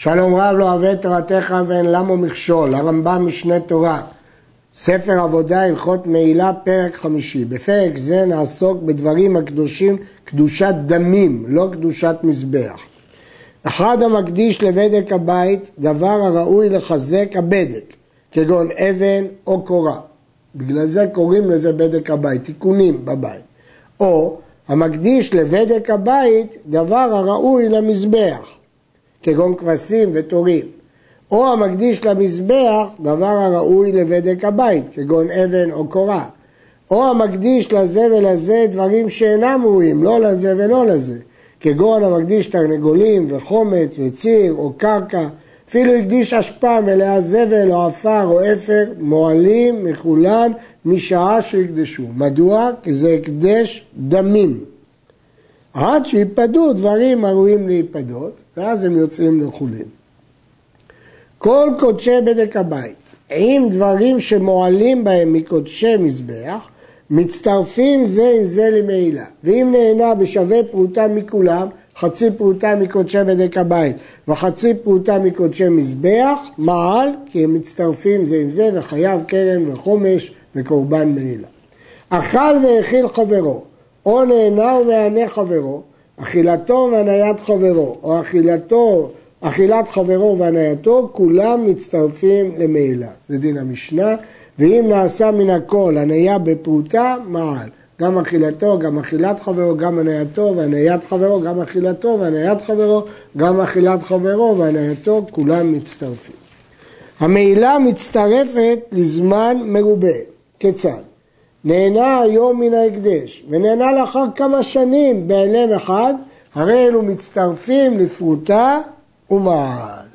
שלום רב לא אוהב תורתך ואין למו מכשול, הרמב"ם משנה תורה, ספר עבודה הלכות מעילה פרק חמישי. בפרק זה נעסוק בדברים הקדושים קדושת דמים, לא קדושת מזבח. אחד המקדיש לבדק הבית, דבר הראוי לחזק הבדק, כגון אבן או קורה. בגלל זה קוראים לזה בדק הבית, תיקונים בבית. או המקדיש לבדק הבית, דבר הראוי למזבח, כגון כבשים ותורים. או המקדיש למזבח, דבר הראוי לבדק הבית, כגון אבן או קורה. או המקדיש לזה ולזה דברים שאינם ראויים, לא לזה ולא לזה, כגון המקדיש תרנגולים וחומץ וציר או קרקע, אפילו הקדיש אשפה מלאה זבל או עפר או אפר, מועלים מכולן משעה שהקדשו. מדוע? כי זה הקדש דמים. עד שיפדו דברים הראויים להיפדות, ואז הם יוצאים לחולים. כל קודשי בדק הבית, עם דברים שמועלים בהם מקודשי מזבח, מצטרפים זה עם זה למעילה. ואם נהנה בשווה פרוטה מכולם, חצי פרוטה מקודשי בדק הבית וחצי פרוטה מקודשי מזבח, מעל, כי הם מצטרפים זה עם זה, וחייב קרן וחומש וקורבן מעילה. אכל והאכיל חברו, או נהנה ומענה חברו, אכילתו והניית חברו, או אכילתו, אכילת חברו והנייתו, כולם מצטרפים למעילה. זה דין המשנה, ואם נעשה מן הכל הניה בפרוטה, מעל. גם אכילתו, גם אכילת חברו, גם הנייתו והניית חברו, גם אכילתו והניית חברו, גם אכילת חברו והנייתו, כולם מצטרפים. המעילה מצטרפת לזמן מרובה. כיצד? נהנה היום מן ההקדש, ונהנה לאחר כמה שנים בהלם אחד, הרי אלו מצטרפים לפרוטה ומעל.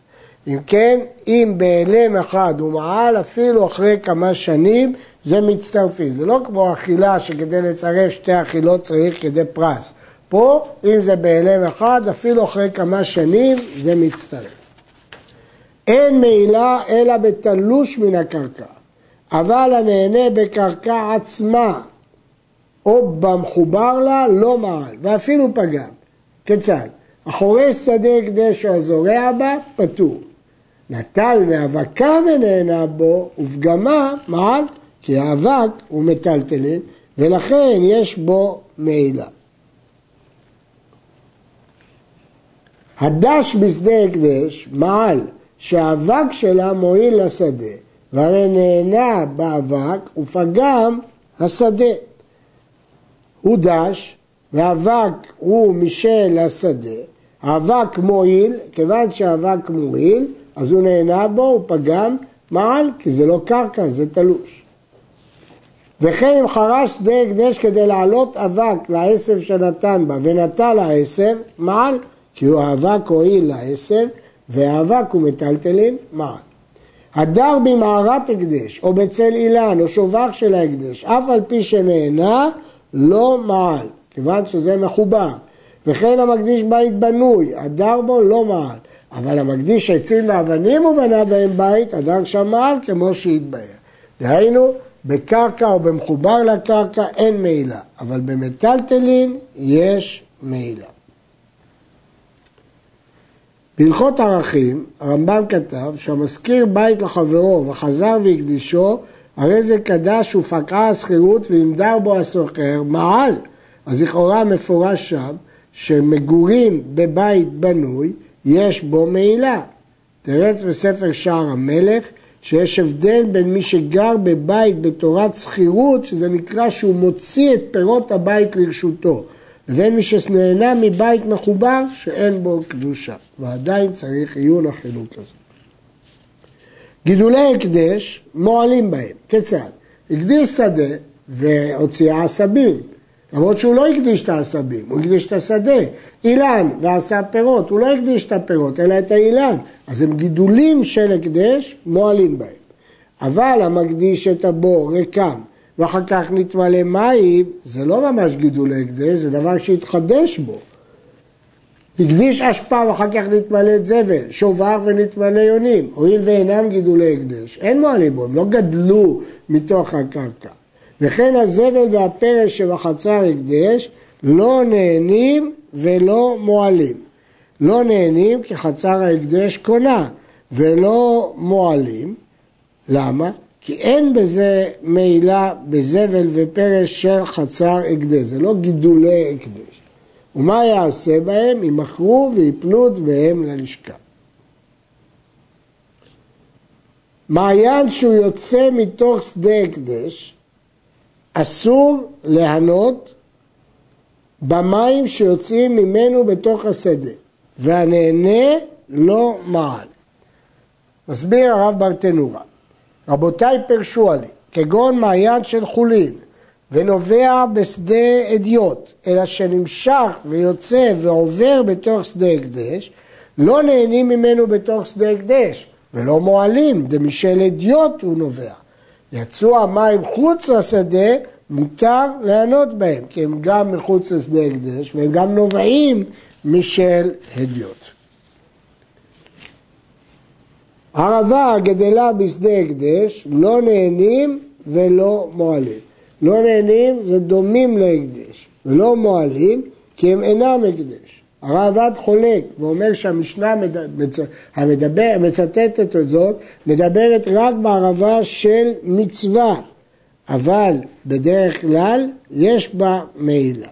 אם כן, אם בהלם אחד ומעל, אפילו אחרי כמה שנים, זה מצטרפים. זה לא כמו אכילה שכדי לצרף שתי אכילות צריך כדי פרס. פה, אם זה בהלם אחד, אפילו אחרי כמה שנים, זה מצטרף. אין מעילה אלא בתלוש מן הקרקע. אבל הנהנה בקרקע עצמה או במחובר לה לא מעל, ואפילו פגם. כיצד? החורש שדה הקדש או הזורע בה, פטור. נטל מאבקה ונהנה בו, ופגמה מעל, כי האבק הוא מטלטלין, ולכן יש בו מעילה. הדש בשדה הקדש מעל, שהאבק שלה מועיל לשדה, והרי נהנה באבק ופגם השדה. הוא דש והאבק הוא משל השדה, האבק מועיל, כיוון שהאבק מועיל, אז הוא נהנה בו, הוא פגם מעל, כי זה לא קרקע, זה תלוש. וכן אם חרש שדה הקדש כדי להעלות אבק לעשב שנתן בה ונטל העשב, מעל, כי הוא האבק הועיל לעשב, והאבק הוא מטלטלין, מעל. הדר במערת הקדש, או בצל אילן, או שובח של ההקדש, אף על פי שנהנה, לא מעל, כיוון שזה מחובר. וכן המקדיש בית בנוי, הדר בו לא מעל. אבל המקדיש עצים ואבנים ובנה בהם בית, הדר שם מעל כמו שהתבהר. דהיינו, בקרקע או במחובר לקרקע אין מעילה, אבל במטלטלין יש מעילה. בהלכות ערכים, הרמב"ם כתב שהמזכיר בית לחברו וחזר והקדישו, הרי זה קדש ופקעה השכירות ואם דר בו הסוחר, מעל. אז לכאורה מפורש שם שמגורים בבית בנוי, יש בו מעילה. תרץ בספר שער המלך שיש הבדל בין מי שגר בבית בתורת שכירות, שזה נקרא שהוא מוציא את פירות הבית לרשותו. לבין מי שנהנה מבית מחובר שאין בו קדושה, ועדיין צריך עיון החילוק הזה. גידולי הקדש מועלים בהם, כיצד? הקדיש שדה והוציאה עשבים, למרות שהוא לא הקדיש את העשבים, הוא הקדיש את השדה. אילן ועשה פירות, הוא לא הקדיש את הפירות, אלא את האילן. אז הם גידולים של הקדש, מועלים בהם. אבל המקדיש את הבור ריקם ואחר כך נתמלא מים, זה לא ממש גידול הקדש, זה דבר שהתחדש בו. הקדיש אשפה ואחר כך נתמלא את זבל, שובר ונתמלא יונים, הואיל ואינם גידולי הקדש, אין מועלים בו, הם לא גדלו מתוך הקרקע. וכן הזבל והפרש שבחצר הקדש לא נהנים ולא מועלים. לא נהנים כי חצר ההקדש קונה ולא מועלים. למה? כי אין בזה מעילה בזבל ופרש של חצר הקדש, זה לא גידולי הקדש. ומה יעשה בהם? ימכרו ויפלו דמיהם ללשכה. מעיין שהוא יוצא מתוך שדה הקדש, אסור להנות במים שיוצאים ממנו בתוך השדה, והנהנה לא מעל. מסביר הרב ברטנורה, רבותיי פרשו עלי, כגון מעיין של חולין, ונובע בשדה אדיוט, אלא שנמשך ויוצא ועובר בתוך שדה הקדש, לא נהנים ממנו בתוך שדה הקדש, ולא מועלים, דמשל אדיוט הוא נובע. יצאו המים חוץ לשדה, מותר ליהנות בהם, כי הם גם מחוץ לשדה הקדש, והם גם נובעים משל הדיוט. ערבה גדלה בשדה הקדש, לא נהנים ולא מועלים. לא נהנים זה דומים להקדש, ולא מועלים כי הם אינם הקדש. הרעב"ד חולק ואומר שהמשנה המדבר, מצטטת את זאת, מדברת רק בערבה של מצווה, אבל בדרך כלל יש בה מעילה.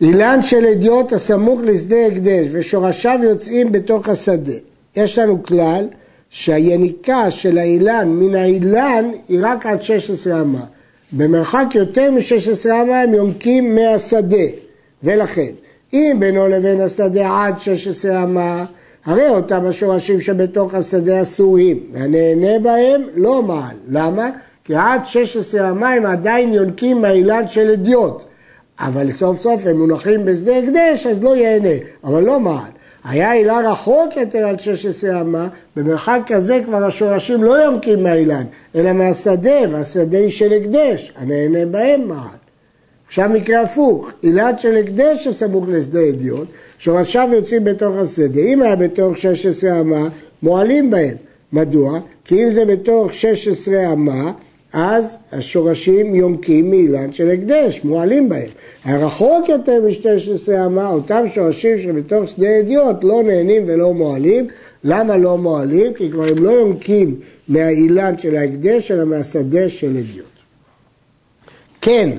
אילן של אדיוט הסמוך לשדה הקדש ושורשיו יוצאים בתוך השדה. יש לנו כלל שהיניקה של האילן מן האילן היא רק עד 16 אמה. במרחק יותר מ-16 אמה הם יונקים מהשדה, ולכן אם בינו לבין השדה עד 16 אמה, הרי אותם השורשים שבתוך השדה אסורים, והנהנה בהם לא מעל. למה? כי עד 16 אמה הם עדיין יונקים מהאילן של אדיוט. אבל סוף סוף הם מונחים בשדה הקדש, אז לא ייהנה, אבל לא מעל. היה הילה רחוק יותר על 16 אמה, במרחק כזה כבר השורשים לא יונקים מהאילן, אלא מהשדה, והשדה היא של הקדש, הנהנה בהם מעט. עכשיו מקרה הפוך, אילת של הקדש שסמוך לשדה אדיוט, שורשיו יוצאים בתוך השדה, אם היה בתוך 16 אמה, מועלים בהם. מדוע? כי אם זה בתוך 16 אמה, אז השורשים יונקים מאילן של הקדש, מועלים בהם. הרחוק יותר מ-12 אמה, אותם שורשים שבתוך שדה אדיוט לא נהנים ולא מועלים. למה לא מועלים? כי כבר הם לא יונקים מהאילן של ההקדש, אלא מהשדה של אדיוט. כן,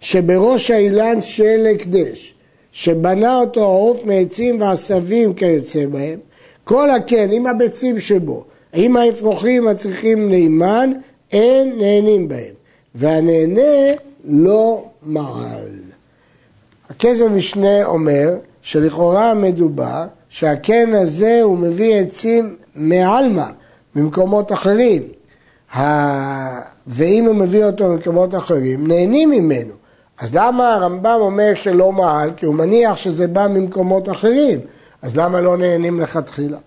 שבראש האילן של הקדש, שבנה אותו העוף מעצים ועשבים כיוצא בהם, כל הקן עם הביצים שבו, עם האפרוחים הצריכים לימן, אין נהנים בהם, והנהנה לא מעל. הכסף משנה אומר שלכאורה מדובר שהקן הזה הוא מביא עצים מעלמא, ממקומות אחרים. ואם הוא מביא אותו ממקומות אחרים, נהנים ממנו. אז למה הרמב"ם אומר שלא מעל? כי הוא מניח שזה בא ממקומות אחרים. אז למה לא נהנים לכתחילה?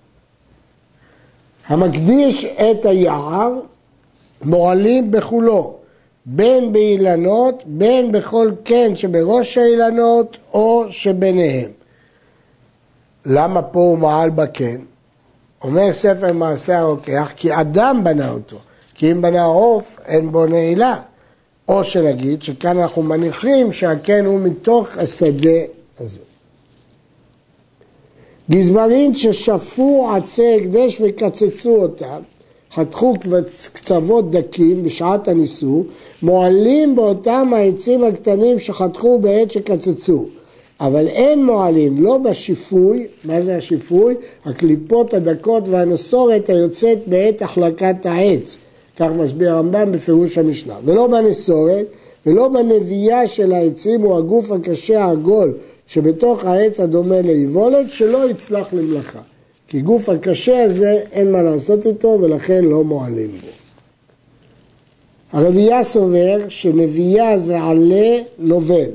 המקדיש את היער מועלים בכולו, בין באילנות, בין בכל קן שבראש האילנות או שביניהם. למה פה הוא מעל בקן? אומר ספר מעשה הרוקח, כי אדם בנה אותו, כי אם בנה עוף, אין בו נעילה. או שנגיד שכאן אנחנו מניחים שהקן הוא מתוך השדה הזה. גזמרים ששפו עצי הקדש וקצצו אותם, חתכו קצוות דקים בשעת הניסור, מועלים באותם העצים הקטנים שחתכו בעת שקצצו. אבל אין מועלים, לא בשיפוי, מה זה השיפוי? הקליפות הדקות והנסורת היוצאת בעת החלקת העץ. כך מסביר הרמב"ם בפירוש המשנה. ולא בנסורת ולא בנבייה של העצים הוא הגוף הקשה העגול שבתוך העץ הדומה לאיבולת שלא יצלח למלאכה. כי גוף הקשה הזה אין מה לעשות איתו ולכן לא מועלים בו. הרבייה סובר שנבייה זה עלה נובל.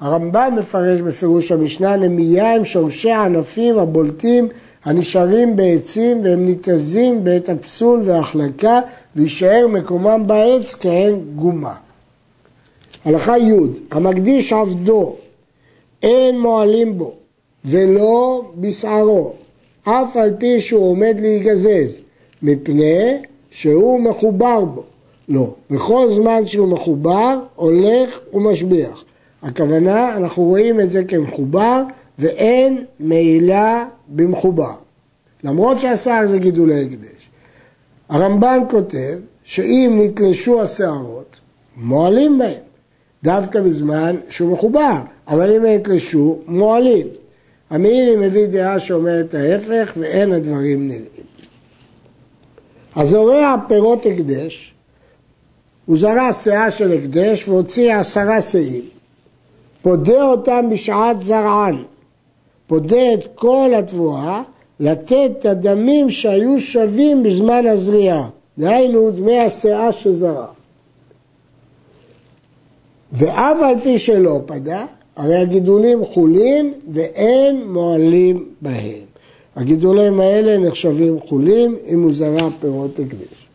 הרמב"ם מפרש בפירוש המשנה, נמייה הם שורשי הענפים הבולטים הנשארים בעצים והם ניתזים בעת הפסול וההחלקה ויישאר מקומם בעץ כהן גומה. הלכה י' המקדיש עבדו אין מועלים בו ולא בשערו אף על פי שהוא עומד להיגזז, מפני שהוא מחובר בו. לא, בכל זמן שהוא מחובר, הולך ומשביח. הכוונה, אנחנו רואים את זה כמחובר, ואין מעילה במחובר. למרות שהשיער זה גידולי הקדש. הרמב"ן כותב שאם נתלשו השערות, מועלים בהם, דווקא בזמן שהוא מחובר, אבל אם נתלשו, מועלים. המאירי מביא דעה שאומרת ההפך ואין הדברים נראים. הזורע פירות הקדש, הוא זרע שאה של הקדש והוציא עשרה שאים. פודה אותם בשעת זרען, פודה את כל התבואה, לתת את הדמים שהיו שווים בזמן הזריעה, דהיינו דמי השאה שזרע. ואף על פי שלא פדה, הרי הגידולים חולין ואין מועלים בהם. הגידולים האלה נחשבים חולים אם הוא זרע פירות הקדש.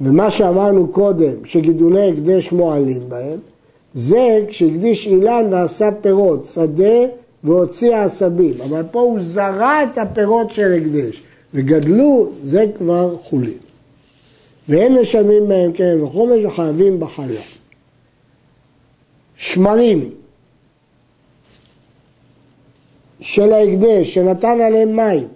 ומה שאמרנו קודם, שגידולי הקדש מועלים בהם, זה כשהקדיש אילן ועשה פירות, שדה והוציא עשבים, אבל פה הוא זרע את הפירות של הקדש וגדלו, זה כבר חולין. והם משלמים בהם קרן וחומש וחייבים בחלה. שמרים של ההקדש שנתן עליהם מים,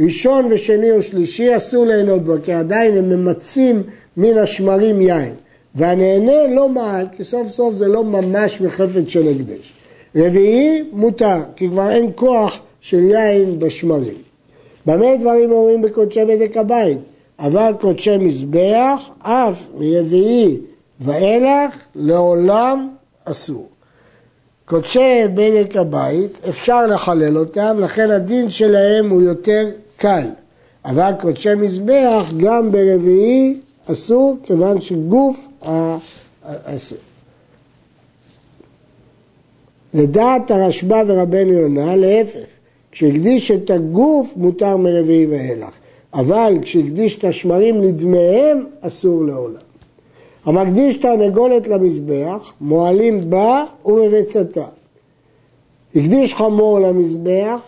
ראשון ושני או שלישי אסור ליהנות בו, כי עדיין הם ממצים מן השמרים יין. והנהנה לא מעל, כי סוף סוף זה לא ממש מחפת של הקדש. רביעי, מותר, כי כבר אין כוח של יין בשמרים. במה דברים אומרים בקודשי בדק הבית? אבל קודשי מזבח, אף מרביעי ואילך, לעולם אסור. קודשי בדק הבית, אפשר לחלל אותם, לכן הדין שלהם הוא יותר קל. אבל קודשי מזבח, גם ברביעי אסור, כיוון שגוף אסור. לדעת הרשב"א ורבנו יונה, להפך, כשהקדיש את הגוף מותר מרביעי ואילך, אבל כשהקדיש את השמרים לדמיהם אסור לעולם. המקדיש תרנגולת למזבח, מועלים בה ומבצתה. הקדיש חמור למזבח,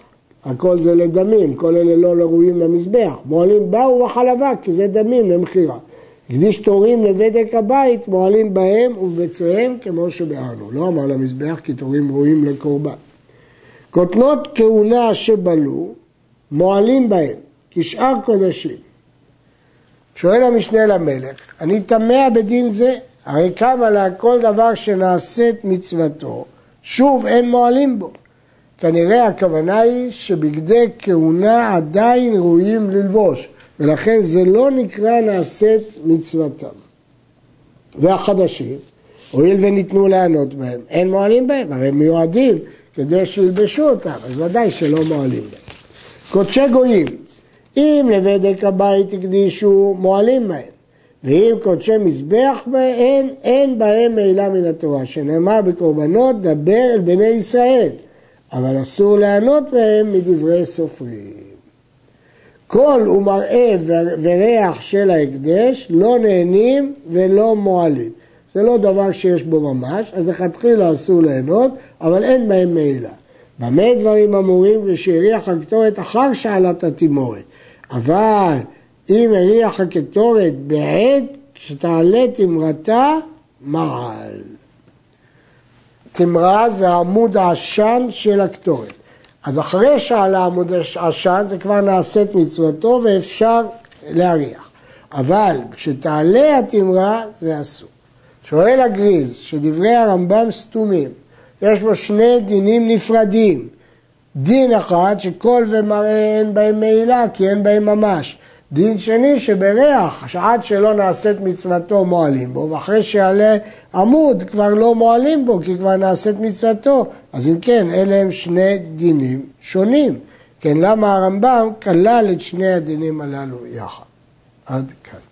הכל זה לדמים, כל אלה לא ראויים למזבח. מועלים בה ובחלבה, כי זה דמים למכירה. הקדיש תורים לבדק הבית, מועלים בהם ובביציהם כמו שביארנו. לא אמר למזבח כי תורים ראויים לקורבן. כותנות כהונה שבלו, מועלים בהם, כשאר קודשים. שואל המשנה למלך, אני תמה בדין זה, הרי קמה לה כל דבר שנעשית מצוותו, שוב אין מועלים בו. כנראה הכוונה היא שבגדי כהונה עדיין ראויים ללבוש, ולכן זה לא נקרא נעשית מצוותם. והחדשים, הואיל וניתנו לענות בהם, אין מועלים בהם, הרי הם מיועדים כדי שילבשו אותם, אז ודאי שלא מועלים בהם. קודשי גויים, אם לבדק הבית הקדישו, מועלים בהם. ואם קודשי מזבח בהן, אין בהם מעילה מן התורה, שנאמר בקורבנות, דבר אל בני ישראל, אבל אסור לענות בהם מדברי סופרים. קול ומראה וריח של ההקדש לא נהנים ולא מועלים. זה לא דבר שיש בו ממש, אז לכתחילה אסור ליהנות, אבל אין בהם מעילה. במה דברים אמורים ושהריח הקטורת אחר שעלת התימורת. אבל אם הריח הקטורת בעת שתעלה תמרתה, מעל. תמרה זה עמוד העשן של הקטורת. אז אחרי שעלה עמוד עשן זה כבר נעשית מצוותו ואפשר להריח. אבל כשתעלה התמרה זה אסור. שואל הגריז שדברי הרמב"ם סתומים, יש בו שני דינים נפרדים. דין אחד שכל ומראה אין בהם מעילה כי אין בהם ממש. דין שני שבריח, שעד שלא נעשית מצוותו מועלים בו, ואחרי שיעלה עמוד כבר לא מועלים בו, כי כבר נעשית מצוותו. אז אם כן, אלה הם שני דינים שונים. כן, למה הרמב"ם כלל את שני הדינים הללו יחד. עד כאן.